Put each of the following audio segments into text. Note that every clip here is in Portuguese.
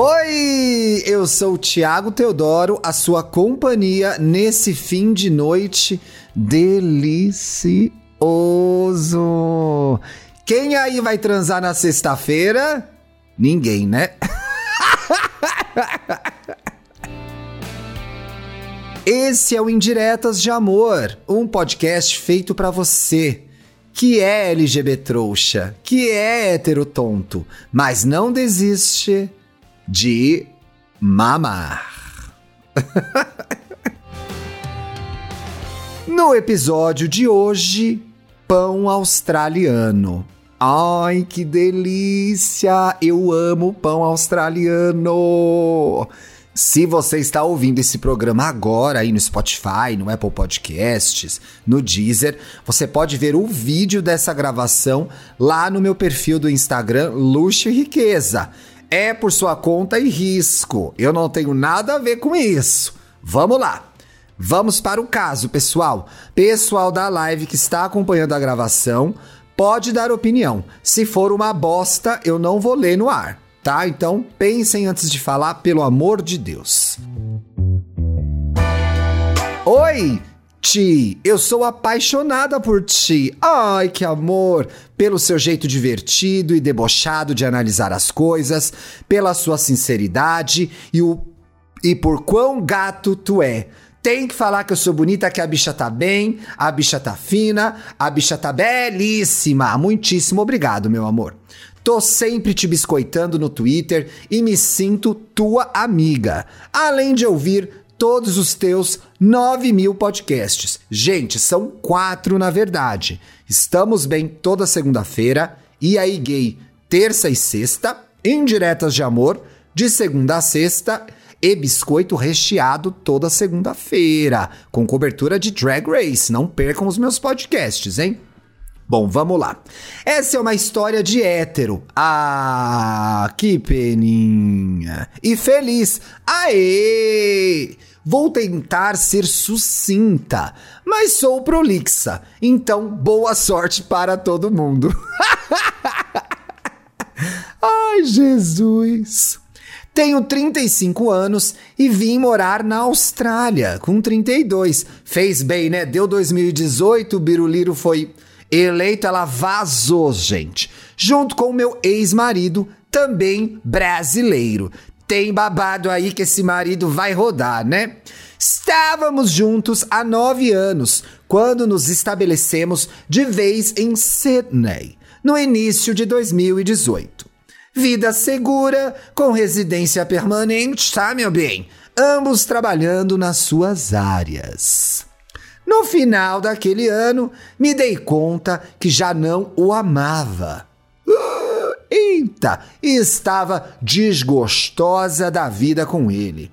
Oi, eu sou o Thiago Teodoro, a sua companhia nesse fim de noite delicioso. Quem aí vai transar na sexta-feira? Ninguém, né? Esse é o Indiretas de Amor, um podcast feito para você que é LGBT trouxa, que é hétero tonto, mas não desiste de mamar. no episódio de hoje, pão australiano. Ai, que delícia! Eu amo pão australiano! Se você está ouvindo esse programa agora aí no Spotify, no Apple Podcasts, no Deezer, você pode ver o vídeo dessa gravação lá no meu perfil do Instagram Luxo e Riqueza. É por sua conta e risco. Eu não tenho nada a ver com isso. Vamos lá. Vamos para o caso, pessoal. Pessoal da live que está acompanhando a gravação, pode dar opinião. Se for uma bosta, eu não vou ler no ar tá? Então pensem antes de falar, pelo amor de Deus. Oi, Ti, eu sou apaixonada por ti. Ai, que amor! Pelo seu jeito divertido e debochado de analisar as coisas, pela sua sinceridade e, o, e por quão gato tu é. Tem que falar que eu sou bonita, que a bicha tá bem, a bicha tá fina, a bicha tá belíssima. Muitíssimo obrigado, meu amor. Tô sempre te biscoitando no Twitter e me sinto tua amiga. Além de ouvir todos os teus 9 mil podcasts. Gente, são quatro na verdade. Estamos bem toda segunda-feira. E aí, gay, terça e sexta. Indiretas de amor, de segunda a sexta. E biscoito recheado toda segunda-feira. Com cobertura de Drag Race. Não percam os meus podcasts, hein? Bom, vamos lá. Essa é uma história de hétero. Ah, que peninha. E feliz. Aê! Vou tentar ser sucinta, mas sou prolixa. Então, boa sorte para todo mundo. Ai, Jesus. Tenho 35 anos e vim morar na Austrália com 32. Fez bem, né? Deu 2018, o Biruliro foi Eleito, ela vazou, gente. Junto com o meu ex-marido, também brasileiro. Tem babado aí que esse marido vai rodar, né? Estávamos juntos há nove anos, quando nos estabelecemos de vez em Sydney, no início de 2018. Vida segura, com residência permanente, tá, meu bem? Ambos trabalhando nas suas áreas. No final daquele ano, me dei conta que já não o amava. Eita! Estava desgostosa da vida com ele.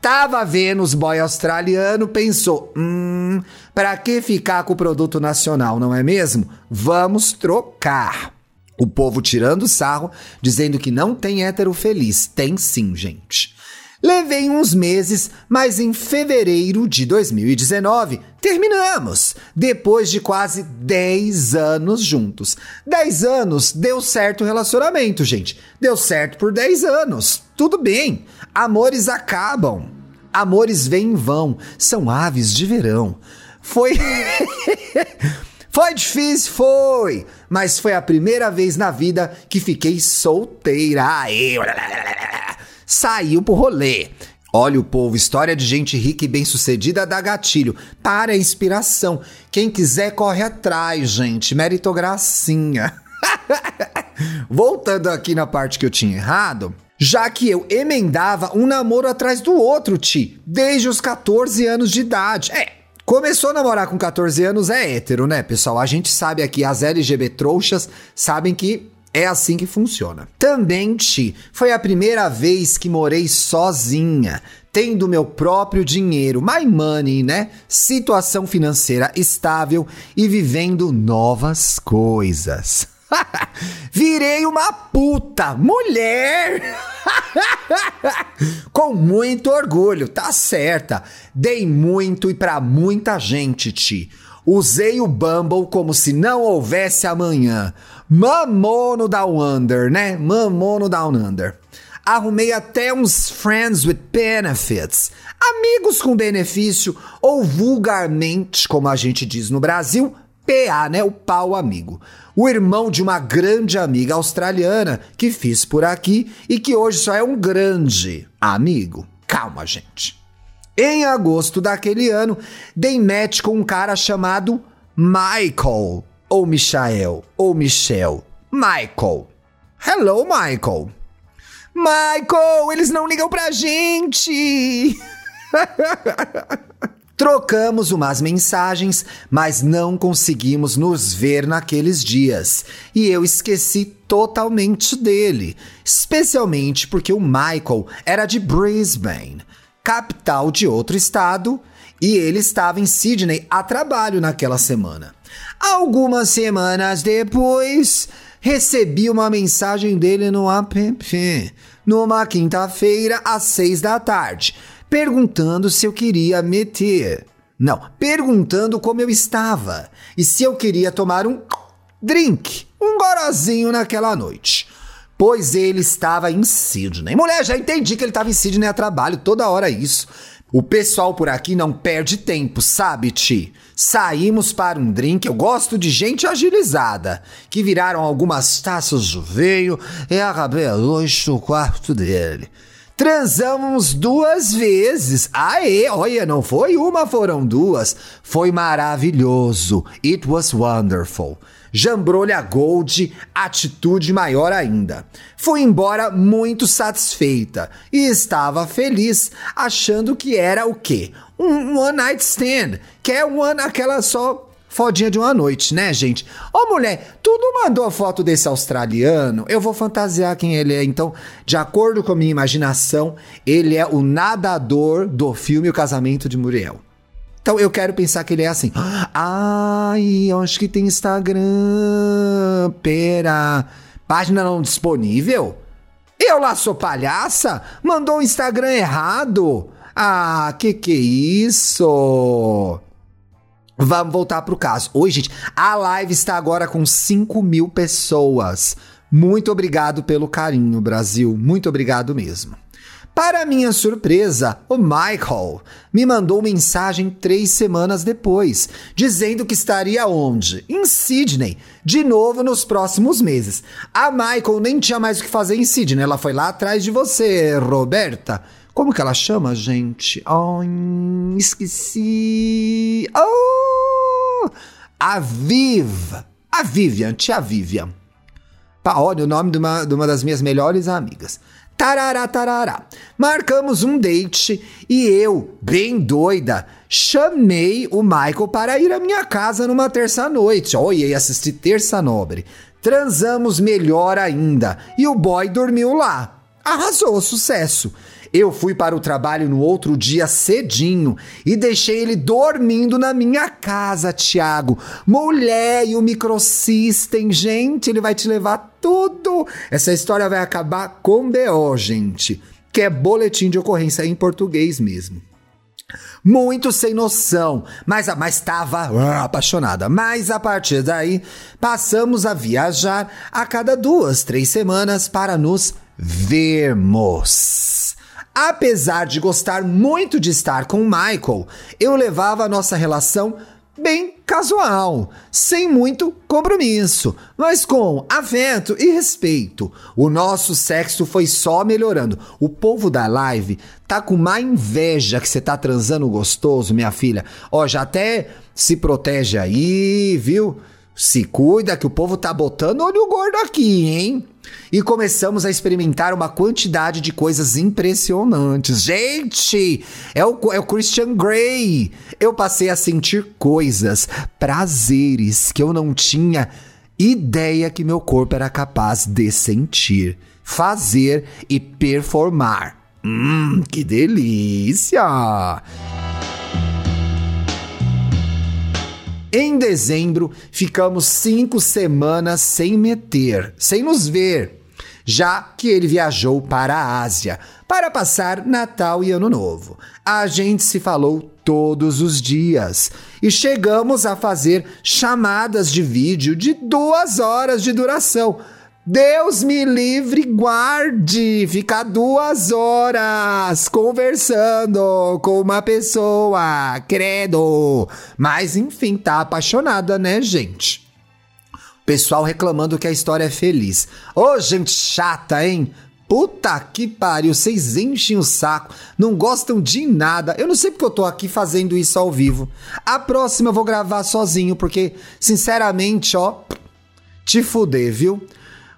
Tava vendo os boy australiano, pensou: hum, pra que ficar com o produto nacional, não é mesmo? Vamos trocar. O povo tirando sarro, dizendo que não tem hétero feliz. Tem sim, gente. Levei uns meses, mas em fevereiro de 2019 terminamos, depois de quase 10 anos juntos. 10 anos deu certo o relacionamento, gente. Deu certo por 10 anos. Tudo bem. Amores acabam. Amores vêm e vão. São aves de verão. Foi. Foi difícil, foi, mas foi a primeira vez na vida que fiquei solteira. Aê saiu pro rolê. Olha o povo, história de gente rica e bem-sucedida dá gatilho. Para a inspiração. Quem quiser corre atrás, gente. Meritocracinha. Voltando aqui na parte que eu tinha errado, já que eu emendava um namoro atrás do outro, Ti, desde os 14 anos de idade. É, começou a namorar com 14 anos é hétero, né, pessoal? A gente sabe aqui, as LGBT trouxas sabem que é assim que funciona. Também, Ti, foi a primeira vez que morei sozinha, tendo meu próprio dinheiro, my money, né? Situação financeira estável e vivendo novas coisas. Virei uma puta mulher! Com muito orgulho, tá certa. Dei muito e para muita gente, Ti. Usei o Bumble como se não houvesse amanhã. Mamou no Down Under, né? Mamou no Down Under. Arrumei até uns friends with benefits, amigos com benefício, ou vulgarmente, como a gente diz no Brasil, PA, né? O pau amigo. O irmão de uma grande amiga australiana que fiz por aqui e que hoje só é um grande amigo. Calma, gente. Em agosto daquele ano, dei match com um cara chamado Michael, ou Michael, ou Michel. Michael. Hello, Michael. Michael, eles não ligam pra gente! Trocamos umas mensagens, mas não conseguimos nos ver naqueles dias. E eu esqueci totalmente dele, especialmente porque o Michael era de Brisbane, capital de outro estado, e ele estava em Sydney a trabalho naquela semana. Algumas semanas depois, recebi uma mensagem dele no app, numa quinta-feira às seis da tarde perguntando se eu queria meter. Não, perguntando como eu estava e se eu queria tomar um drink, um gorozinho naquela noite. Pois ele estava em Sydney. Mulher, já entendi que ele estava em Sydney a trabalho, toda hora isso. O pessoal por aqui não perde tempo, sabe, Ti? Saímos para um drink. Eu gosto de gente agilizada, que viraram algumas taças de vinho e acabei a noite no quarto dele. Transamos duas vezes. Aê, olha, não foi uma, foram duas. Foi maravilhoso. It was wonderful. Jambrolha Gold, atitude maior ainda. Fui embora muito satisfeita e estava feliz, achando que era o quê? Um one night stand, que é one, aquela só fodinha de uma noite, né, gente? Ô mulher, tudo mandou a foto desse australiano. Eu vou fantasiar quem ele é. Então, de acordo com a minha imaginação, ele é o nadador do filme O Casamento de Muriel. Então eu quero pensar que ele é assim. Ai, eu acho que tem Instagram. Pera. Página não disponível? Eu lá sou palhaça? Mandou o Instagram errado? Ah, que que é isso? Vamos voltar pro caso. Oi, gente. A live está agora com 5 mil pessoas. Muito obrigado pelo carinho, Brasil. Muito obrigado mesmo. Para minha surpresa, o Michael me mandou mensagem três semanas depois, dizendo que estaria onde? Em Sydney, de novo nos próximos meses. A Michael nem tinha mais o que fazer em Sydney, ela foi lá atrás de você, Roberta. Como que ela chama, gente? Oh, esqueci. Oh! A Viv. A Vivian, tia Vivian. Pá, olha o nome de uma, de uma das minhas melhores amigas. Tarará, tarará. Marcamos um date e eu, bem doida, chamei o Michael para ir à minha casa numa terça-noite. Olha, ia assistir Terça Nobre. Transamos melhor ainda e o boy dormiu lá. Arrasou, sucesso. Eu fui para o trabalho no outro dia cedinho e deixei ele dormindo na minha casa, Tiago. Mulher e o microsystem, gente, ele vai te levar tudo. Essa história vai acabar com BO, gente, que é boletim de ocorrência em português mesmo. Muito sem noção, mas mas estava uh, apaixonada. Mas a partir daí, passamos a viajar a cada duas, três semanas para nos vermos. Apesar de gostar muito de estar com Michael, eu levava a nossa relação bem casual, sem muito compromisso, mas com afeto e respeito. O nosso sexo foi só melhorando. O povo da live tá com má inveja que você tá transando gostoso, minha filha. Ó, já até se protege aí, viu? Se cuida que o povo tá botando olho gordo aqui, hein? E começamos a experimentar uma quantidade de coisas impressionantes. Gente, é o, é o Christian Grey. Eu passei a sentir coisas, prazeres que eu não tinha ideia que meu corpo era capaz de sentir, fazer e performar. Hum, que delícia! Em dezembro, ficamos cinco semanas sem meter, sem nos ver, já que ele viajou para a Ásia para passar Natal e Ano Novo. A gente se falou todos os dias e chegamos a fazer chamadas de vídeo de duas horas de duração. Deus me livre, guarde! Ficar duas horas conversando com uma pessoa, credo! Mas enfim, tá apaixonada, né, gente? Pessoal reclamando que a história é feliz. Ô, oh, gente chata, hein? Puta que pariu, vocês enchem o saco, não gostam de nada. Eu não sei porque eu tô aqui fazendo isso ao vivo. A próxima eu vou gravar sozinho, porque, sinceramente, ó, te fuder, viu?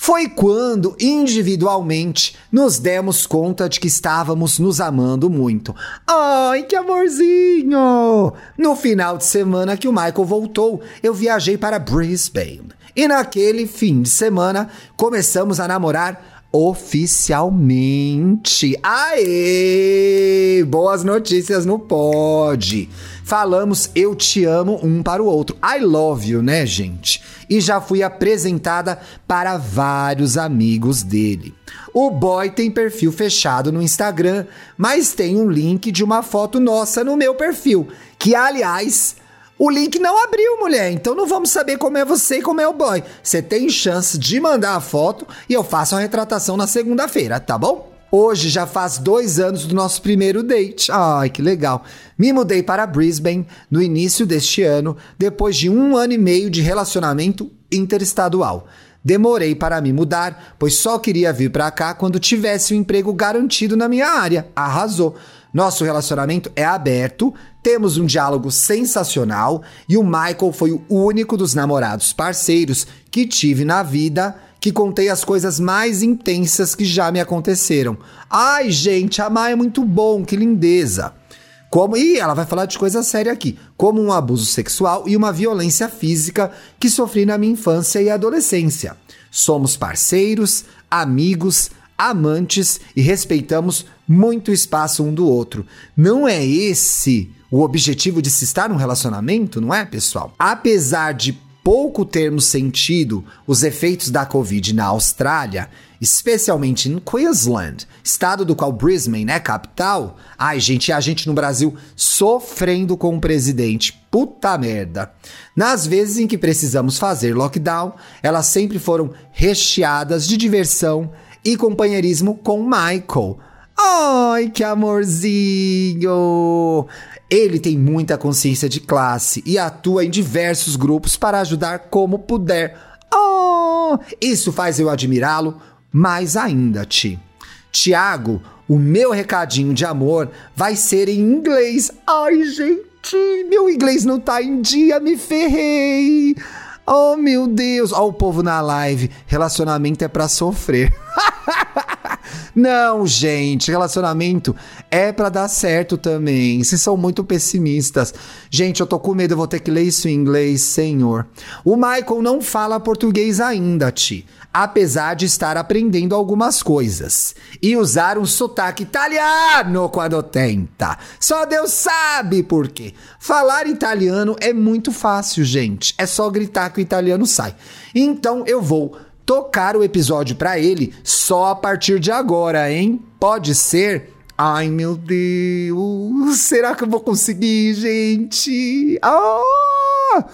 Foi quando, individualmente, nos demos conta de que estávamos nos amando muito. Ai, que amorzinho! No final de semana que o Michael voltou, eu viajei para Brisbane. E naquele fim de semana, começamos a namorar oficialmente. Aê! Boas notícias no Pod. Falamos eu te amo um para o outro. I love you, né, gente? E já fui apresentada para vários amigos dele. O boy tem perfil fechado no Instagram, mas tem um link de uma foto nossa no meu perfil, que aliás o link não abriu, mulher. Então não vamos saber como é você e como é o boy. Você tem chance de mandar a foto e eu faço a retratação na segunda-feira, tá bom? Hoje já faz dois anos do nosso primeiro date. Ai, que legal. Me mudei para Brisbane no início deste ano, depois de um ano e meio de relacionamento interestadual. Demorei para me mudar, pois só queria vir para cá quando tivesse um emprego garantido na minha área. Arrasou. Nosso relacionamento é aberto, temos um diálogo sensacional e o Michael foi o único dos namorados parceiros que tive na vida que contei as coisas mais intensas que já me aconteceram. Ai, gente, amar é muito bom, que lindeza. Como e ela vai falar de coisa séria aqui, como um abuso sexual e uma violência física que sofri na minha infância e adolescência. Somos parceiros, amigos, amantes e respeitamos muito espaço um do outro. Não é esse o objetivo de se estar num relacionamento, não é, pessoal? Apesar de pouco termos sentido os efeitos da Covid na Austrália, especialmente em Queensland, estado do qual Brisbane é capital. Ai, gente, a gente no Brasil sofrendo com o presidente. Puta merda. Nas vezes em que precisamos fazer lockdown, elas sempre foram recheadas de diversão e companheirismo com Michael. Ai, que amorzinho! Ele tem muita consciência de classe e atua em diversos grupos para ajudar como puder. Oh, isso faz eu admirá-lo mais ainda, Ti. Tiago, o meu recadinho de amor vai ser em inglês. Ai, gente, meu inglês não tá em dia, me ferrei. Oh, meu Deus. Ó, oh, o povo na live. Relacionamento é para sofrer. Não, gente, relacionamento é para dar certo também. Vocês são muito pessimistas. Gente, eu tô com medo, eu vou ter que ler isso em inglês, senhor. O Michael não fala português ainda, Ti, apesar de estar aprendendo algumas coisas e usar um sotaque italiano quando tenta. Só Deus sabe por quê. Falar italiano é muito fácil, gente. É só gritar que o italiano sai. Então eu vou tocar o episódio para ele só a partir de agora, hein? Pode ser? Ai, meu Deus, será que eu vou conseguir, gente? Ah!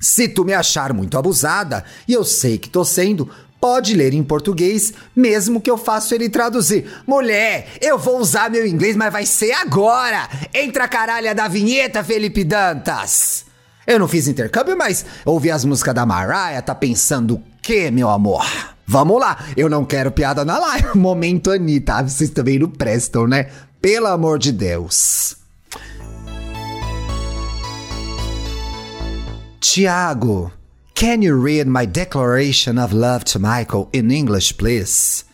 Se tu me achar muito abusada, e eu sei que tô sendo, pode ler em português, mesmo que eu faça ele traduzir. Mulher, eu vou usar meu inglês, mas vai ser agora! Entra a caralha da vinheta, Felipe Dantas! Eu não fiz intercâmbio, mas ouvi as músicas da Mariah, tá pensando que, meu amor? Vamos lá, eu não quero piada na live. Momento Anitta, vocês também não prestam, né? Pelo amor de Deus. Tiago, can you read my declaration of love to Michael in English, please?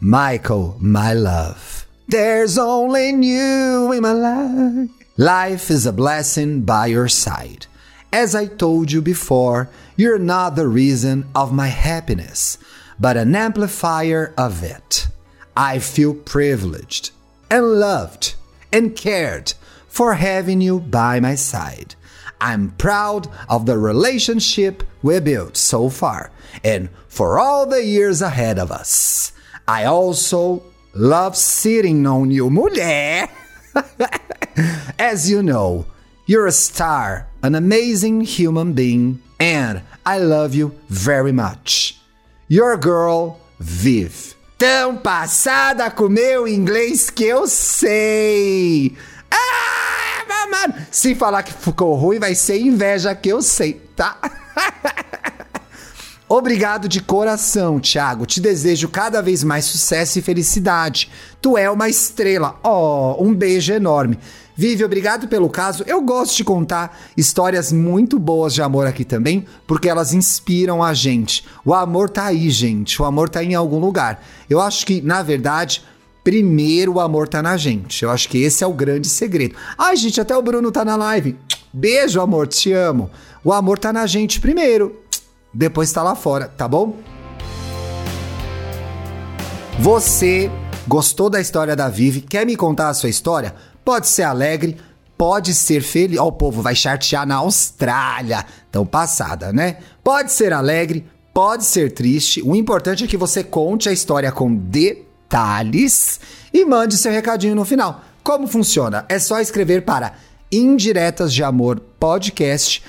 Michael, my love. There's only you in my life. Life is a blessing by your side. As I told you before, you're not the reason of my happiness, but an amplifier of it. I feel privileged and loved and cared for having you by my side. I'm proud of the relationship we built so far and for all the years ahead of us. I also love sitting on you, mulher. As you know, you're a star, an amazing human being, and I love you very much. Your Girl Viv. Tão passada com meu inglês que eu sei. Ah, mano, se falar que ficou ruim, vai ser inveja que eu sei, tá? Obrigado de coração, Thiago. Te desejo cada vez mais sucesso e felicidade. Tu é uma estrela. Oh, um beijo enorme. Vive, obrigado pelo caso. Eu gosto de contar histórias muito boas de amor aqui também, porque elas inspiram a gente. O amor tá aí, gente. O amor tá em algum lugar. Eu acho que, na verdade, primeiro o amor tá na gente. Eu acho que esse é o grande segredo. Ai, gente, até o Bruno tá na live. Beijo, amor, te amo. O amor tá na gente primeiro. Depois tá lá fora, tá bom? Você gostou da história da Vivi? Quer me contar a sua história? Pode ser alegre, pode ser feliz. Ó, o povo vai chartear na Austrália. Tão passada, né? Pode ser alegre, pode ser triste. O importante é que você conte a história com detalhes e mande seu recadinho no final. Como funciona? É só escrever para indiretas de amor podcast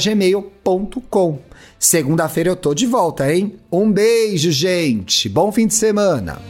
gmail.com. Segunda-feira eu tô de volta, hein? Um beijo, gente. Bom fim de semana.